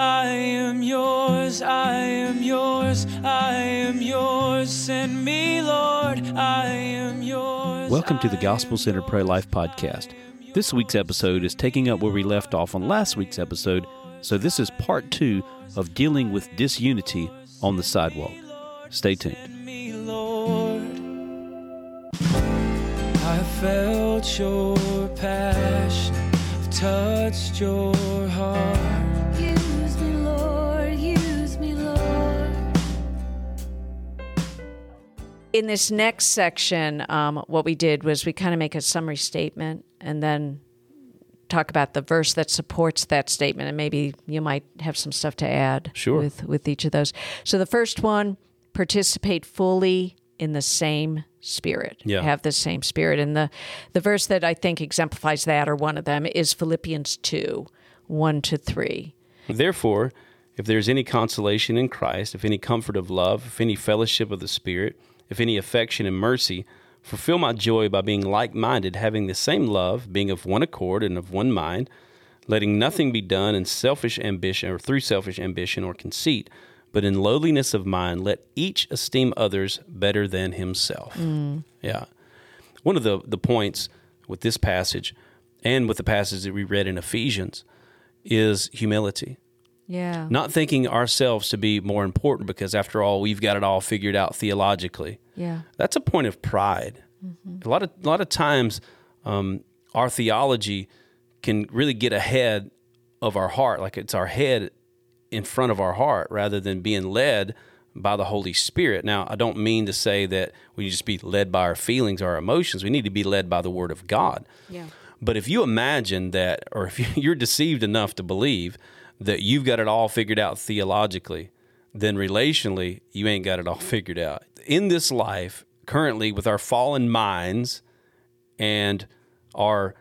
I am yours, I am yours, I am yours. Send me, Lord, I am yours. Welcome to the Gospel Center Pro Life podcast. This week's episode is taking up where we left off on last week's episode, so this is part two of dealing with disunity on the sidewalk. Stay tuned. Send me, Lord. I felt your passion, touched your heart. In this next section, um, what we did was we kind of make a summary statement and then talk about the verse that supports that statement, and maybe you might have some stuff to add. Sure. With with each of those. So the first one, participate fully in the same spirit. Yeah. Have the same spirit, and the the verse that I think exemplifies that, or one of them, is Philippians two, one to three. Therefore, if there is any consolation in Christ, if any comfort of love, if any fellowship of the Spirit, if any affection and mercy, fulfill my joy by being like minded, having the same love, being of one accord and of one mind, letting nothing be done in selfish ambition or through selfish ambition or conceit, but in lowliness of mind, let each esteem others better than himself. Mm. Yeah. One of the, the points with this passage and with the passage that we read in Ephesians is humility Yeah. not thinking ourselves to be more important because after all we've got it all figured out theologically Yeah. that's a point of pride a lot of a lot of times um, our theology can really get ahead of our heart like it's our head in front of our heart rather than being led by the Holy Spirit. Now, I don't mean to say that we just be led by our feelings, our emotions. We need to be led by the Word of God. Yeah. But if you imagine that, or if you're deceived enough to believe that you've got it all figured out theologically, then relationally, you ain't got it all figured out. In this life, currently, with our fallen minds and our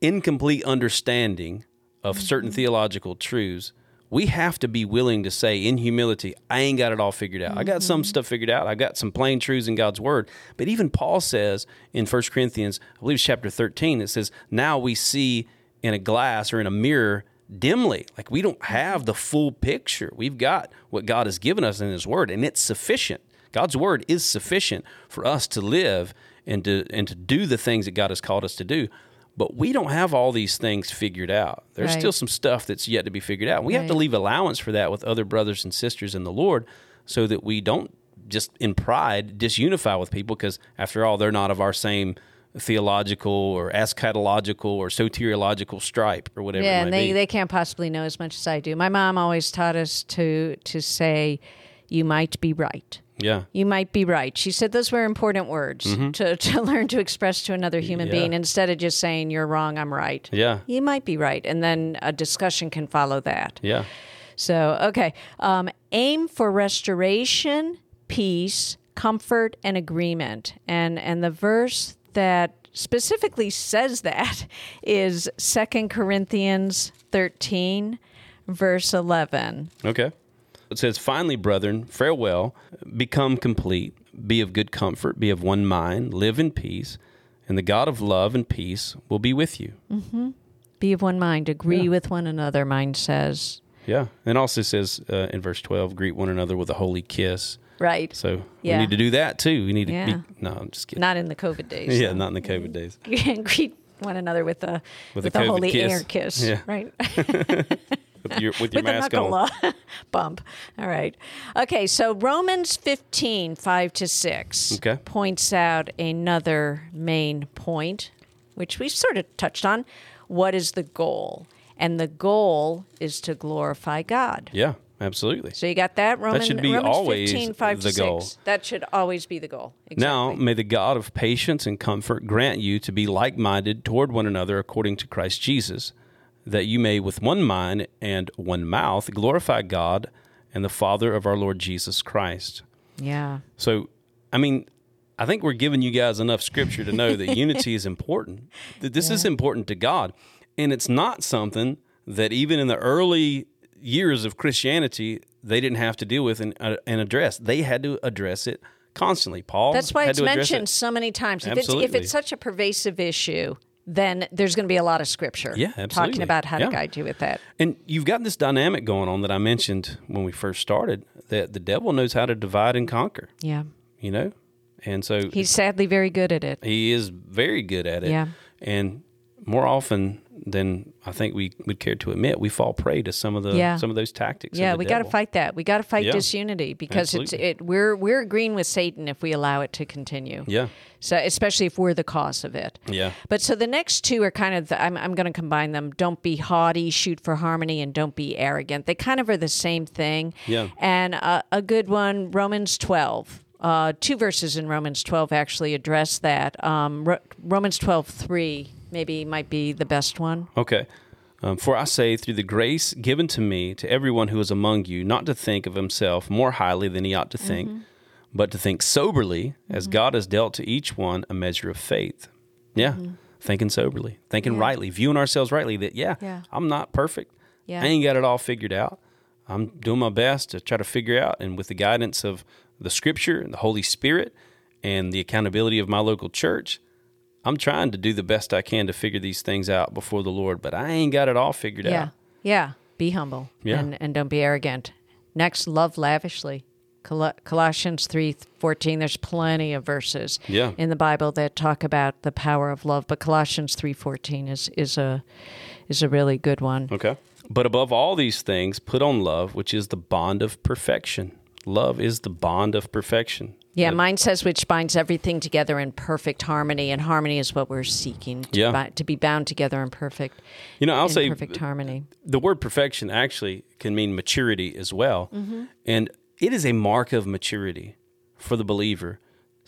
incomplete understanding of certain mm-hmm. theological truths, we have to be willing to say in humility, I ain't got it all figured out. I got some mm-hmm. stuff figured out. I got some plain truths in God's word. But even Paul says in 1 Corinthians, I believe it's chapter 13, it says, Now we see in a glass or in a mirror dimly. Like we don't mm-hmm. have the full picture. We've got what God has given us in his word, and it's sufficient. God's word is sufficient for us to live and to and to do the things that God has called us to do. But we don't have all these things figured out. There's Right. still some stuff that's yet to be figured out. We have to leave allowance for that with other brothers and sisters in the Lord so that we don't just in pride disunify with people because after all they're not of our same theological or eschatological or soteriological stripe or whatever Yeah, it and they, be. they can't possibly know as much as I do. My mom always taught us to to say, "You might be right." yeah. You might be right. She said those were important words to, to learn to express to another human Mm-hmm. Yeah. being instead of just saying you're wrong, I'm right. Yeah. You might be right, and then a discussion can follow that. Yeah. So, okay. Um, aim for restoration, peace, comfort, and agreement. And and the verse that specifically says that is Second Corinthians 13, verse 11. Okay. It says, Finally, brethren, farewell, become complete, be of good comfort, be of one mind, live in peace, and the God of love and peace will be with you. Be of one mind, agree Yeah. with one another, mine says. Yeah. And also says uh, in verse 12, greet one another with a holy kiss. Right. So Yeah. we need to do that too. We need to Yeah. be, no, I'm just kidding. Not in the COVID days. yeah, not in the COVID days. Greet one another with a With with, a a, holy kiss. air kiss. Yeah. Right. With your, with your with a mask knuckle on. bump. All right. Okay, so Romans 15, 5 to 6 Okay. points out another main point, which we've sort of touched on. What is the goal? And the goal is to glorify God. Yeah, absolutely. So you got that? Roman, should be Romans always 15, 5 the to goal. 6. That should always be the goal. Now, may the God of patience and comfort grant you to be like minded toward one another according to Christ Jesus, that you may with one mind and one mouth glorify God and the Father of our Lord Jesus Christ. yeah. So, I mean, I think we're giving you guys enough scripture to know that unity is important. That this is important to God. And it's not something that even in the early years of Christianity, they didn't have to deal with and, uh, and address. They had to address it constantly. Paul That's why it's mentioned it. so many times. If it's, if it's such a pervasive issue, then there's going to be a lot of scripture Yeah, talking about how to guide you with that. And you've got this dynamic going on that I mentioned when we first started that the devil knows how to divide and conquer, Yeah. you know? And so He's sadly very good at it. he is very good at it. Yeah. And more often than I think we would care to admit, we fall prey to some of the Yeah. some of those tactics. Yeah, we got to fight that. We got to fight Yeah. disunity because it's it. We're we're agreeing with Satan if we allow it to continue. Yeah. So especially if we're the cause of it. Yeah. But so the next two are kind of the, I'm I'm going to combine them. Don't be haughty, shoot for harmony, and don't be arrogant. They kind of are the same thing. Yeah. And uh, a good one, Romans 12. Uh, two verses in Romans 12 actually address that. Um, Ro- Romans 12, 3 maybe might be the best one. Okay. Um, For I say, through the grace given to me, to everyone who is among you, not to think of himself more highly than he ought to think, Mm-hmm. but to think soberly, as God has dealt to each one a measure of faith. Yeah. Thinking soberly, thinking Mm-hmm. Yeah. rightly, viewing ourselves rightly that, yeah, Yeah. I'm not perfect. Yeah. I ain't got it all figured out. I'm doing my best to try to figure out, and with the guidance of the scripture and the Holy Spirit and the accountability of my local church, I'm trying to do the best I can to figure these things out before the Lord, but I ain't got it all figured Yeah. out. Yeah. Yeah. Be humble Yeah. and, and don't be arrogant. Next, love lavishly. Col- Colossians 3:14 there's plenty of verses Yeah. in the Bible that talk about the power of love, but Colossians 3:14 is is a is a really good one. Okay. But above all these things, put on love, which is the bond of perfection. Love is the bond of perfection. Yeah, mine says which binds everything together in perfect harmony, and harmony is what we're seeking. To, Yeah. bi- to be bound together in perfect, You know, I'll say perfect harmony. the word perfection actually can mean maturity as well. Mm-hmm. And it is a mark of maturity for the believer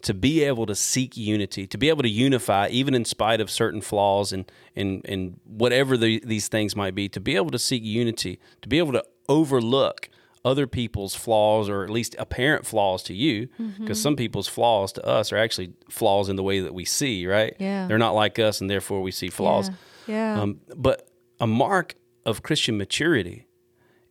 to be able to seek unity, to be able to unify even in spite of certain flaws and and, and whatever the, these things might be, to be able to seek unity, to be able to overlook other people's flaws or at least apparent flaws to you because some people's flaws to us are actually flaws in the way that we see right Yeah. they're not like us and therefore we see flaws Yeah. um, but a mark of Christian maturity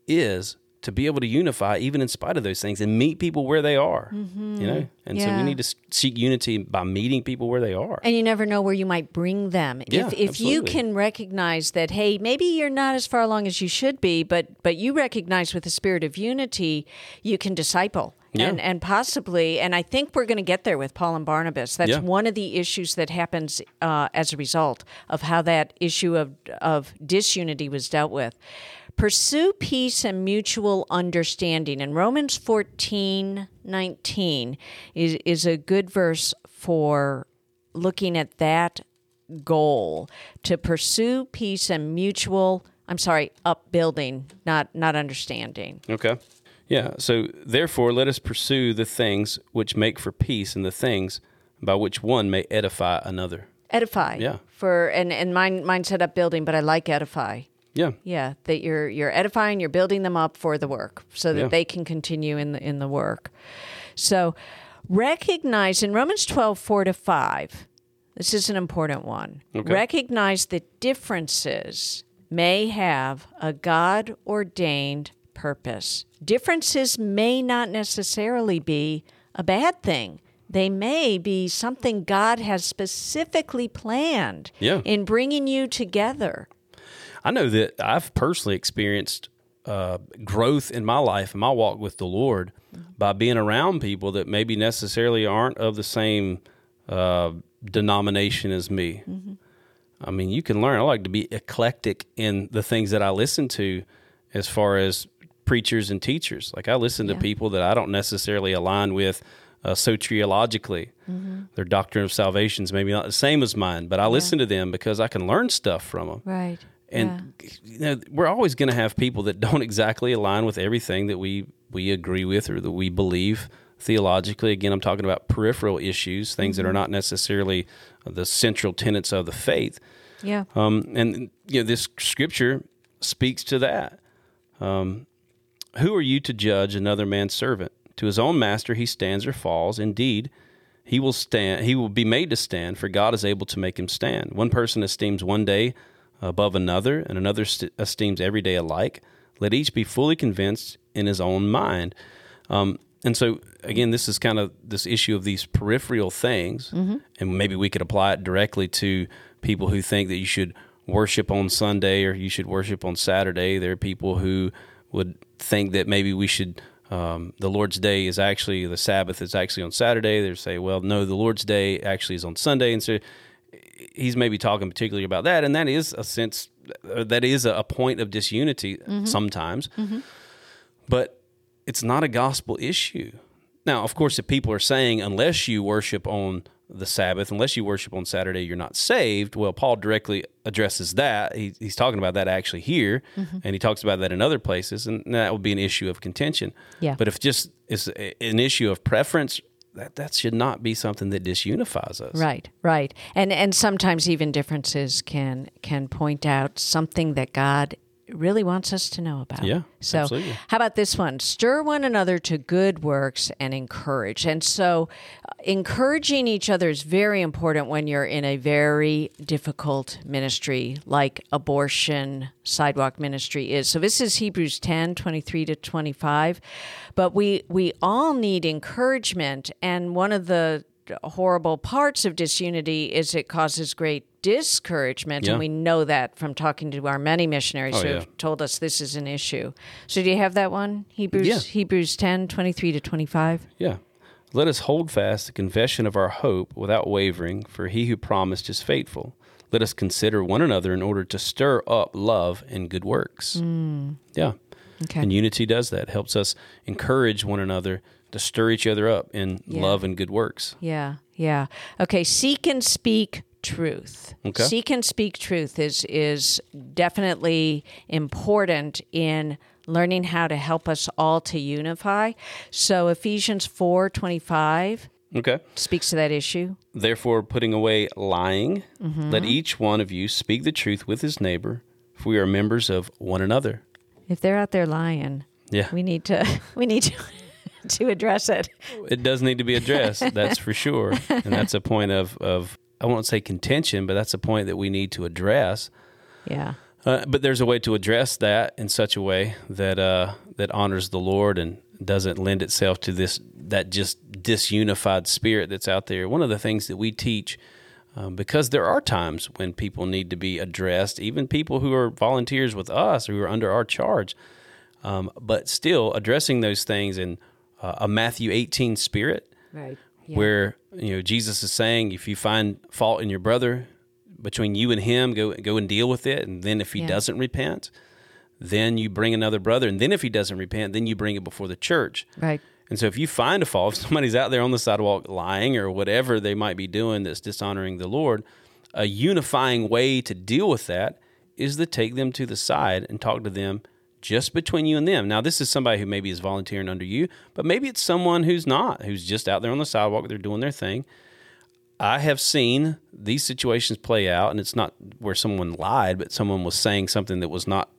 is to be able to unify even in spite of those things and meet people where they are. You know, and so Yeah. we need to seek unity by meeting people where they are. And you never know where you might bring them. Yeah, if if you can recognize that, hey, maybe you're not as far along as you should be, but but you recognize with the spirit of unity, you can disciple. Yeah. And and possibly, and I think we're going to get there with Paul and Barnabas. That's Yeah. one of the issues that happens uh, as a result of how that issue of of disunity was dealt with. Pursue peace and mutual understanding. And Romans 14, 19 is, is a good verse for looking at that goal to pursue peace and mutual I'm sorry, upbuilding, not not understanding. Okay. Yeah. So therefore, let us pursue the things which make for peace and the things by which one may edify another. Edify. Yeah. For and, and mine mine set up building, but I like edify. Yeah. Yeah, that you're you're edifying, you're building them up for the work so that Yeah. they can continue in the in the work. So recognize in Romans 12, 4 to 5, this is an important one. Okay. Recognize that differences may have a God ordained purpose. Differences may not necessarily be a bad thing. They may be something God has specifically planned Yeah. in bringing you together. I know that I've personally experienced uh, growth in my life and my walk with the Lord by being around people that maybe necessarily aren't of the same uh, denomination as me. I mean, you can learn. I like to be eclectic in the things that I listen to as far as preachers and teachers. Like, I listen to people that I don't necessarily align with uh, soteriologically. Their doctrine of salvation is maybe not the same as mine, but I listen to them because I can learn stuff from them. Right. And you know, we're always going to have people that don't exactly align with everything that we we agree with or that we believe theologically. Again, I'm talking about peripheral issues, things that are not necessarily the central tenets of the faith. yeah. Um, and you know, this scripture speaks to that. Um, who are you to judge another man's servant? To his own master he stands or falls. Indeed, he will stand. He will be made to stand, for God is able to make him stand. One person esteems one day above another, and another st- esteems every day alike. Let each be fully convinced in his own mind. Um, And so again, this is kind of this issue of these peripheral things, and maybe we could apply it directly to people who think that you should worship on Sunday or you should worship on Saturday. There are people who would think that maybe we should. Um, the Lord's Day is actually the Sabbath is actually on Saturday. They say, well, no, the Lord's Day actually is on Sunday, and so he's maybe talking particularly about that, and that is a sense uh, that is a point of disunity mm-hmm. sometimes, mm-hmm. but it's not a gospel issue. Now, of course, if people are saying unless you worship on the Sabbath, unless you worship on Saturday, you're not saved. Well, Paul directly addresses that. He, he's talking about that actually here, mm-hmm. and he talks about that in other places, and that would be an issue of contention. Yeah. But if just is an issue of preference, that that should not be something that disunifies us. Right, right, and and sometimes even differences can can point out something that God really wants us to know about. Yeah, So, absolutely. how about this one? Stir one another to good works and encourage. And so, uh, encouraging each other is very important when you're in a very difficult ministry like abortion sidewalk ministry is. So, this is Hebrews 10 23 to 25. But we, we all need encouragement. And one of the horrible parts of disunity is it causes great discouragement Yeah. and we know that from talking to our many missionaries Oh, who yeah. have told us this is an issue so do you have that one hebrews Yeah. hebrews 10 23 to 25 Yeah. Let us hold fast the confession of our hope without wavering, for he who promised is faithful. Let us consider one another in order to stir up love and good works. Hmm. Yeah. okay And unity does that, helps us encourage one another to stir each other up in Yeah. love and good works. yeah yeah okay seek and speak truth Okay. seek and speak truth is is definitely important in learning how to help us all to unify so ephesians 4 25 Okay. speaks to that issue Therefore, putting away lying, Mm-hmm. let each one of you speak the truth with his neighbor, for we are members of one another. if they're out there lying Yeah. we need to we need to to address it it does need to be addressed. that's for sure, and that's a point of of I won't say contention, but that's a point that we need to address. yeah Uh, but there's a way to address that in such a way that uh, that honors the Lord and doesn't lend itself to this that just disunified spirit that's out there. One of the things that we teach. Um, because there are times when people need to be addressed, even people who are volunteers with us, or who are under our charge. Um, but still, addressing those things in uh, a Matthew 18 spirit, right. Where you know Jesus is saying, if you find fault in your brother between you and him, go go and deal with it, and then if he Yeah. doesn't repent, then you bring another brother, and then if he doesn't repent, then you bring it before the church. right. And so if you find a fault, if somebody's out there on the sidewalk lying or whatever they might be doing that's dishonoring the Lord, a unifying way to deal with that is to take them to the side and talk to them just between you and them. Now, this is somebody who maybe is volunteering under you, but maybe it's someone who's not, who's just out there on the sidewalk, they're doing their thing. I have seen these situations play out, and it's not where someone lied, but someone was saying something that was not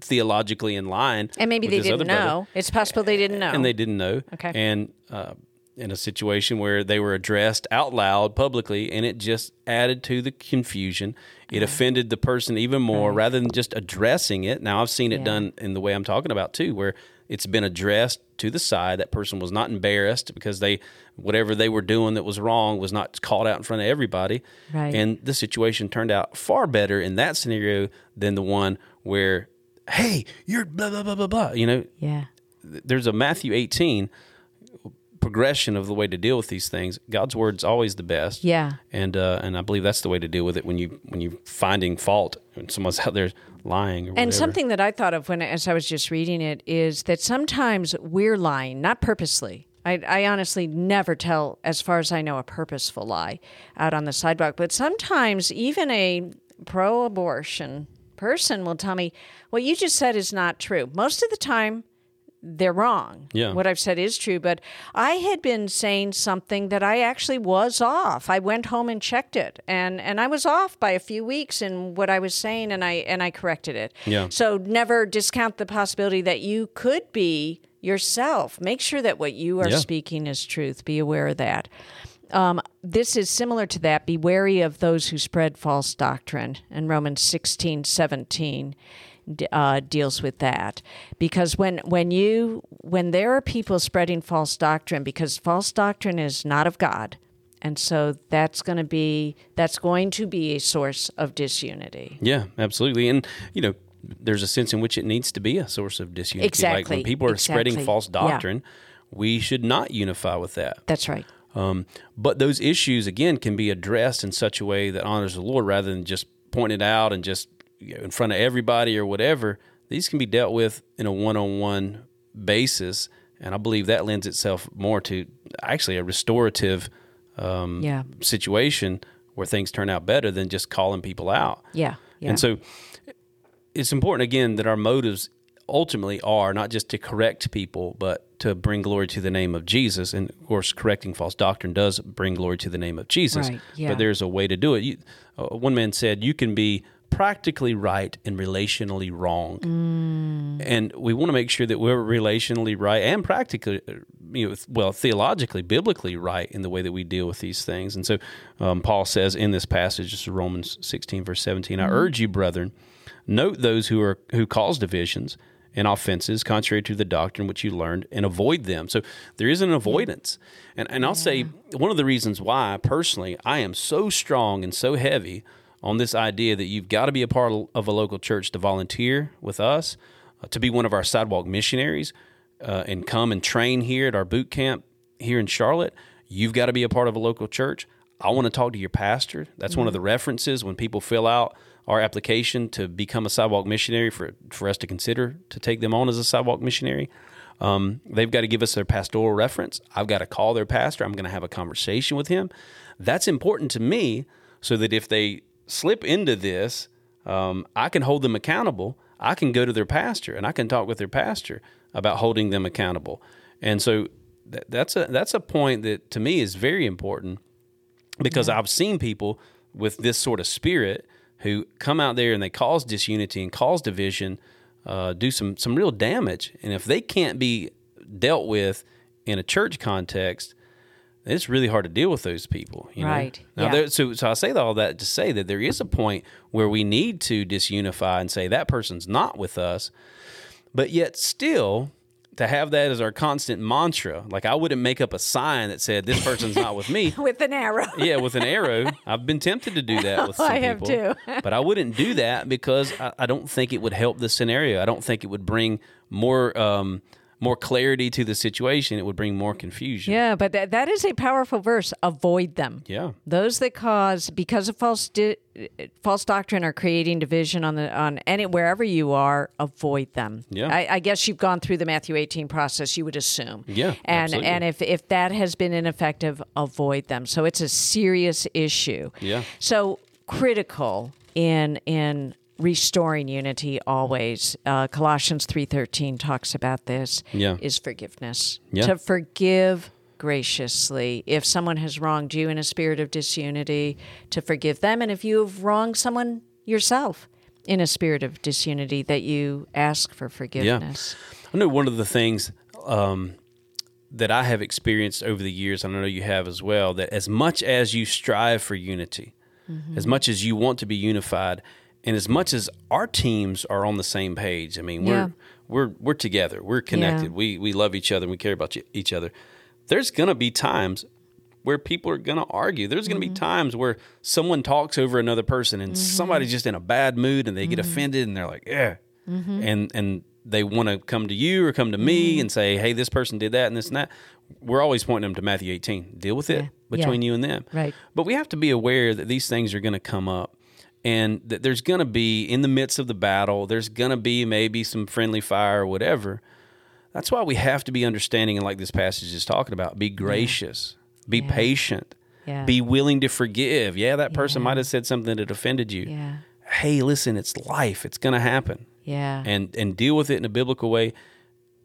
theologically in line. and maybe they didn't other brother know it's possible they didn't know and they didn't know. Okay. And uh, in a situation where they were addressed out loud publicly, and it just added to the confusion. It uh-huh. offended the person even more rather than just addressing it. Now, I've seen it Yeah. done in the way I'm talking about too, where it's been addressed to the side. That person was not embarrassed because they, whatever they were doing that was wrong, was not called out in front of everybody. Right. And the situation turned out far better in that scenario than the one where, hey, you're blah, blah, blah, blah, blah. You know, yeah there's a Matthew 18 progression of the way to deal with these things. God's word's always the best. Yeah. And uh, and I believe that's the way to deal with it when you when you're finding fault and someone's out there lying or And whatever. something that I thought of when, as I was just reading it, is that sometimes we're lying, not purposely. I, I honestly never tell, as far as I know, a purposeful lie out on the sidewalk. But sometimes even a pro abortion person will tell me, what you just said is not true. Most of the time, they're wrong. Yeah. What I've said is true, but I had been saying something that I actually was off. I went home and checked it, and and I was off by a few weeks in what I was saying, and I and I corrected it. Yeah. So never discount the possibility that you could be yourself. Make sure that what you are Yeah. speaking is truth. Be aware of that. Um, this is similar to that. Be wary of those who spread false doctrine in Romans 16, 17. Uh, deals with that because when when you when there are people spreading false doctrine because false doctrine is not of God and so that's going to be that's going to be a source of disunity Yeah, absolutely. And you know, there's a sense in which it needs to be a source of disunity. Like Exactly, when people are spreading exactly. false Yeah. doctrine, we should not unify with that. that's right Um, but those issues again can be addressed in such a way that honors the Lord rather than just pointed out and just you know, in front of everybody or whatever. These can be dealt with in a one-on-one basis, and I believe that lends itself more to actually a restorative um, Yeah. situation where things turn out better than just calling people out. yeah yeah And so it's important again that our motives ultimately are not just to correct people, but to bring glory to the name of Jesus. And of course, correcting false doctrine does bring glory to the name of Jesus. Right, yeah. But there's a way to do it. You, uh, one man said, You can be practically right and relationally wrong. Mm. And we want to make sure that we're relationally right and practically, uh, you know, well, theologically, biblically right in the way that we deal with these things. And so um, Paul says in this passage, this is Romans 16, verse 17, I urge you, brethren, note those who are who cause divisions and offenses contrary to the doctrine which you learned and avoid them. So there is an avoidance. And and I'll say one of the reasons why personally I am so strong and so heavy on this idea that you've got to be a part of a local church to volunteer with us, uh, to be one of our sidewalk missionaries uh, and come and train here at our boot camp here in Charlotte, you've got to be a part of a local church. I want to talk to your pastor. That's one of the references when people fill out our application to become a sidewalk missionary for for us to consider to take them on as a sidewalk missionary. Um, they've got to give us their pastoral reference. I've got to call their pastor. I'm going to have a conversation with him. That's important to me so that if they slip into this, um, I can hold them accountable. I can go to their pastor and I can talk with their pastor about holding them accountable. And so that, that's a that's a point that to me is very important because I've seen people with this sort of spirit who come out there and they cause disunity and cause division, uh, do some some real damage. And if they can't be dealt with in a church context, it's really hard to deal with those people. You know? Right, Now, yeah. there, so so I say all that to say that there is a point where we need to disunify and say that person's not with us, but yet still to have that as our constant mantra. Like I wouldn't make up a sign that said this person's not with me. with an arrow Yeah, with an arrow. I've been tempted to do that with some I have people. too. but I wouldn't do that because I, I don't think it would help the scenario. I don't think it would bring more um, more clarity to the situation. It would bring more confusion. Yeah, but that, that is a powerful verse. Avoid them. Yeah. Those that cause because of false di- false doctrine are creating division on the on any wherever you are, avoid them. Yeah. I, I guess you've gone through the Matthew 18 process. You would assume. Yeah, and absolutely. and if if that has been ineffective, avoid them. So it's a serious issue. Yeah. So critical in in restoring unity always. Uh, Colossians three thirteen talks about this. Yeah. is forgiveness. Yeah. To forgive graciously if someone has wronged you in a spirit of disunity, to forgive them, and if you have wronged someone yourself in a spirit of disunity, that you ask for forgiveness. Yeah. I know one of the things um, that I have experienced over the years, and I know you have as well, that as much as you strive for unity, Mm-hmm. as much as you want to be unified, and as much as our teams are on the same page, I mean, we're Yeah. we're we're together, we're connected, Yeah. we we love each other, and we care about each other. There's gonna be times where people are gonna argue. There's gonna Mm-hmm. be times where someone talks over another person, and somebody's just in a bad mood, and they get Mm-hmm. offended, and they're like, "Yeah," and and they want to come to you or come to me Mm-hmm. and say, "Hey, this person did that and this and that." We're always pointing them to Matthew 18. Deal with it Yeah. between you and them. Right. But we have to be aware that these things are going to come up and that there's going to be in the midst of the battle, there's going to be maybe some friendly fire or whatever. That's why we have to be understanding and like this passage is talking about, be gracious, be patient, Yeah. be willing to forgive. Yeah, that person might have said something that offended you. Yeah. Hey, listen, it's life. It's going to happen Yeah. and and deal with it in a biblical way.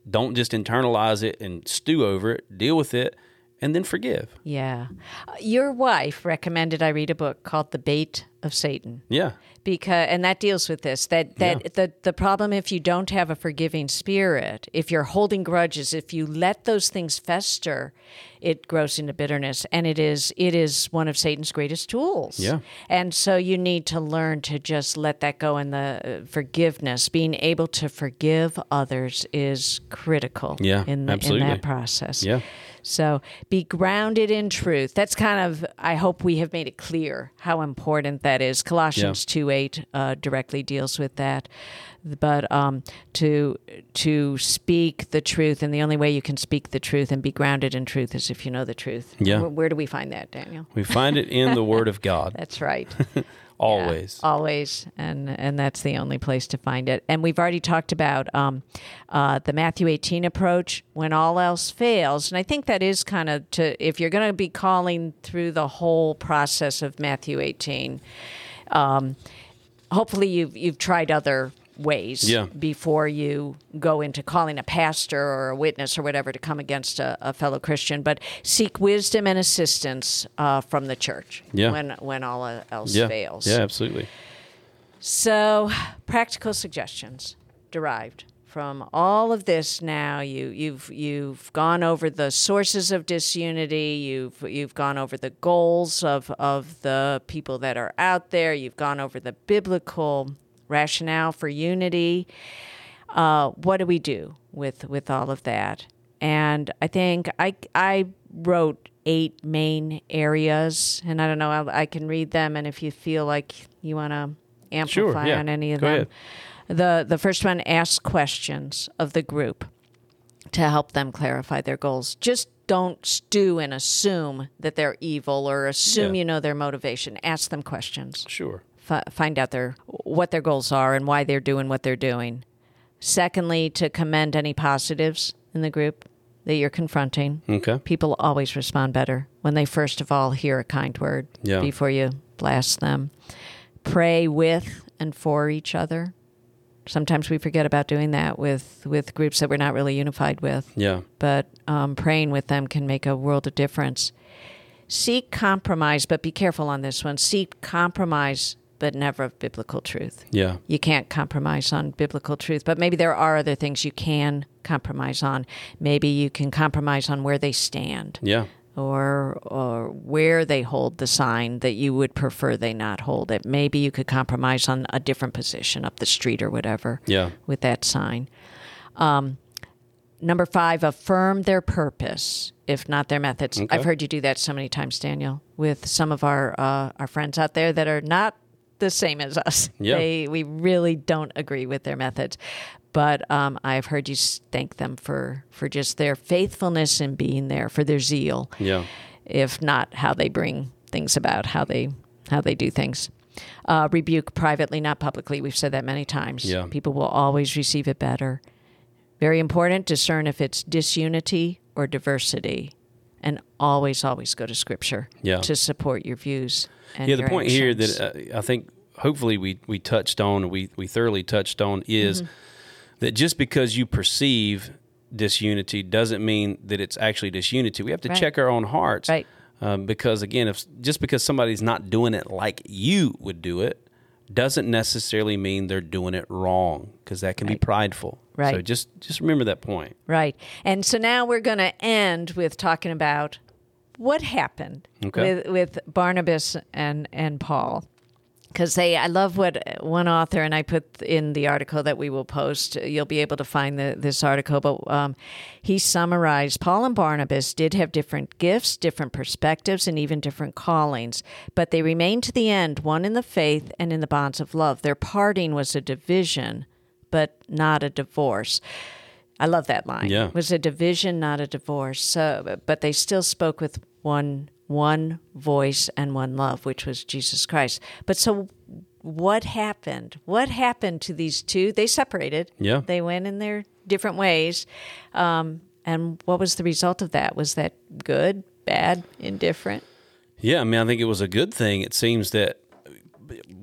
Don't just internalize it and stew over it. Deal with it and then forgive. Yeah. Uh, Your wife recommended I read a book called The Bait of Satan Yeah. because and that deals with this that that Yeah. the the problem if you don't have a forgiving spirit if you're holding grudges if you let those things fester it grows into bitterness and it is it is one of satan's greatest tools Yeah. and so you need to learn to just let that go and the uh, forgiveness being able to forgive others is critical Yeah, in, the, in that process Yeah. so be grounded in truth. That's kind of, I hope we have made it clear how important that is. Colossians 2 8 uh, directly deals with that. But um, to to speak the truth, and the only way you can speak the truth and be grounded in truth is if you know the truth. Yeah. Where, where do we find that, Daniel? We find it in the Word of God That's right. always. Yeah, always, and and that's the only place to find it. And we've already talked about um, uh, the Matthew 18 approach when all else fails, and I think that is kind of to if you're going to be calling through the whole process of Matthew 18. Um, hopefully, you've you've tried other ways Yeah. before you go into calling a pastor or a witness or whatever to come against a, a fellow Christian, but seek wisdom and assistance uh, from the church Yeah. when when all else yeah. fails. Yeah, absolutely. So, practical suggestions derived from all of this. Now, you you've you've gone over the sources of disunity. You've you've gone over the goals of of the people that are out there. You've gone over the biblical rationale for unity. Uh, what do we do with with all of that? And I think I I wrote eight main areas, and I don't know. I, I can read them, and if you feel like you want to amplify yeah. on any of Go them, ahead. the the first one ask questions of the group to help them clarify their goals. Just don't stew and assume that they're evil or assume Yeah. you know their motivation. Ask them questions Sure. Fi- find out their what their goals are and why they're doing what they're doing. Secondly, to commend any positives in the group that you're confronting. Okay. People always respond better when they first of all hear a kind word Yeah. before you blast them. Pray with and for each other. Sometimes we forget about doing that with, with groups that we're not really unified with Yeah. but um, praying with them can make a world of difference. Seek compromise, but be careful on this one. Seek compromise, but never of biblical truth. Yeah. You can't compromise on biblical truth, but maybe there are other things you can compromise on. Maybe you can compromise on where they stand Yeah. or or where they hold the sign that you would prefer they not hold it. Maybe you could compromise on a different position up the street or whatever Yeah. with that sign. Um, number five, affirm their purpose, if not their methods. Okay. I've heard you do that so many times, Daniel, with some of our uh, our friends out there that are not the same as us. Yeah. They, we really don't agree with their methods. But um, I've heard you thank them for, for just their faithfulness and being there, for their zeal Yeah. if not how they bring things about, how they how they do things. Uh, rebuke privately, not publicly. We've said that many times. Yeah. People will always receive it better. Very important. Discern if it's disunity or diversity, always, always go to Scripture Yeah. to support your views. And yeah, the point here that uh, I think hopefully we, we touched on, we, we thoroughly touched on is Mm-hmm. that just because you perceive disunity doesn't mean that it's actually disunity. We have to Right. check our own hearts. Right. Um, because again, if just because somebody's not doing it like you would do it, doesn't necessarily mean they're doing it wrong because that can be prideful. Right. So just just remember that point. Right. And so now we're going to end with talking about what happened Okay. with, with Barnabas and, and Paul. Because they, I love what one author, and I put in the article that we will post. You'll be able to find the, this article, but um, he summarized Paul and Barnabas did have different gifts, different perspectives, and even different callings, but they remained to the end, one in the faith and in the bonds of love. Their parting was a division, but not a divorce. I love that line. Yeah. It was a division, not a divorce. So, but they still spoke with one one voice and one love, which was Jesus Christ. But so, what happened? What happened to these two? They separated. Yeah. They went in their different ways. Um, and what was the result of that? Was that good, bad, indifferent? Yeah, I mean, I think it was a good thing. It seems that,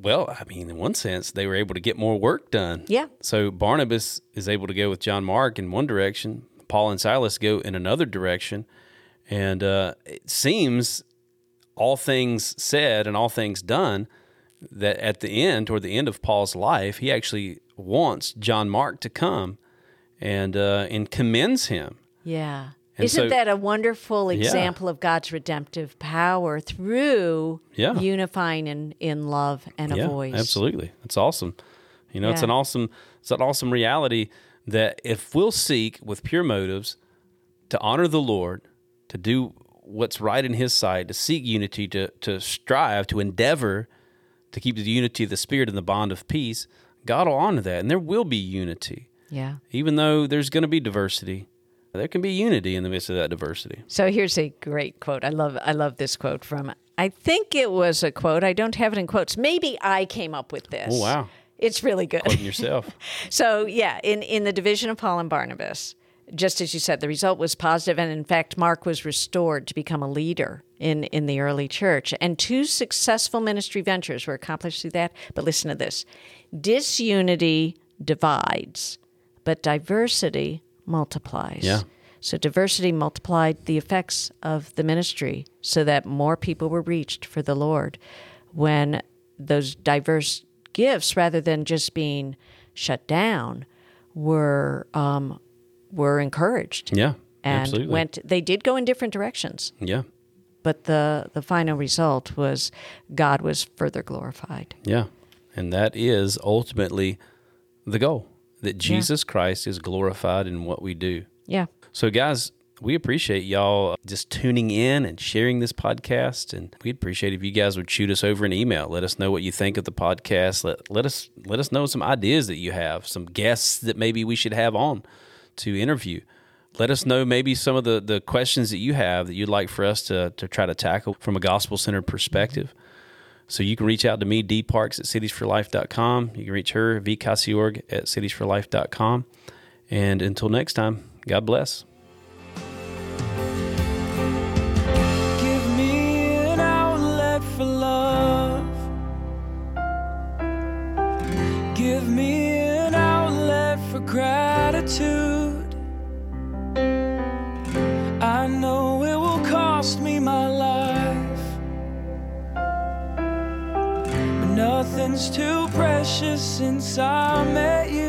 well, I mean, in one sense, they were able to get more work done. Yeah. So Barnabas is able to go with John Mark in one direction, Paul and Silas go in another direction. And uh, it seems all things said and all things done, that at the end, toward the end of Paul's life, he actually wants John Mark to come and uh, and commends him. Yeah. And Isn't so- that a wonderful example of God's redemptive power through Yeah. unifying in, in love and a yeah, voice? absolutely. It's awesome. You know, it's an awesome it's an awesome reality that if we'll seek with pure motives to honor the Lord, to do what's right in His sight, to seek unity, to to strive, to endeavor to keep the unity of the Spirit and the bond of peace, God will honor that, and there will be unity, Yeah. even though there's going to be diversity. There can be unity in the midst of that diversity. So here's a great quote. I love I love this quote from I think it was a quote. I don't have it in quotes. Maybe I came up with this. Oh, wow. It's really good. Quoting yourself. So yeah, in in the division of Paul and Barnabas, just as you said, the result was positive, and in fact, Mark was restored to become a leader in in the early church. And two successful ministry ventures were accomplished through that. But listen to this: disunity divides, but diversity multiplies. Yeah. So diversity multiplied the effects of the ministry, so that more people were reached for the Lord. When those diverse gifts, rather than just being shut down, were um, were encouraged Yeah, and absolutely. went. They did go in different directions, yeah, but the the final result was God was further glorified. Yeah. And that is ultimately the goal that Jesus Christ is glorified in what we do. Yeah. So, guys, we appreciate y'all uh, just tuning in and sharing this podcast. And we'd appreciate if you guys would shoot us over an email. Let us know what you think of the podcast. Let, let us let us know some ideas that you have, some guests that maybe we should have on to interview. Let us know maybe some of the, the questions that you have that you'd like for us to, to try to tackle from a gospel centered perspective. So you can reach out to me, dparks at citiesforlife.com. You can reach her, vcasiorg at citiesforlife.com. And until next time, God bless. Too precious since I met you.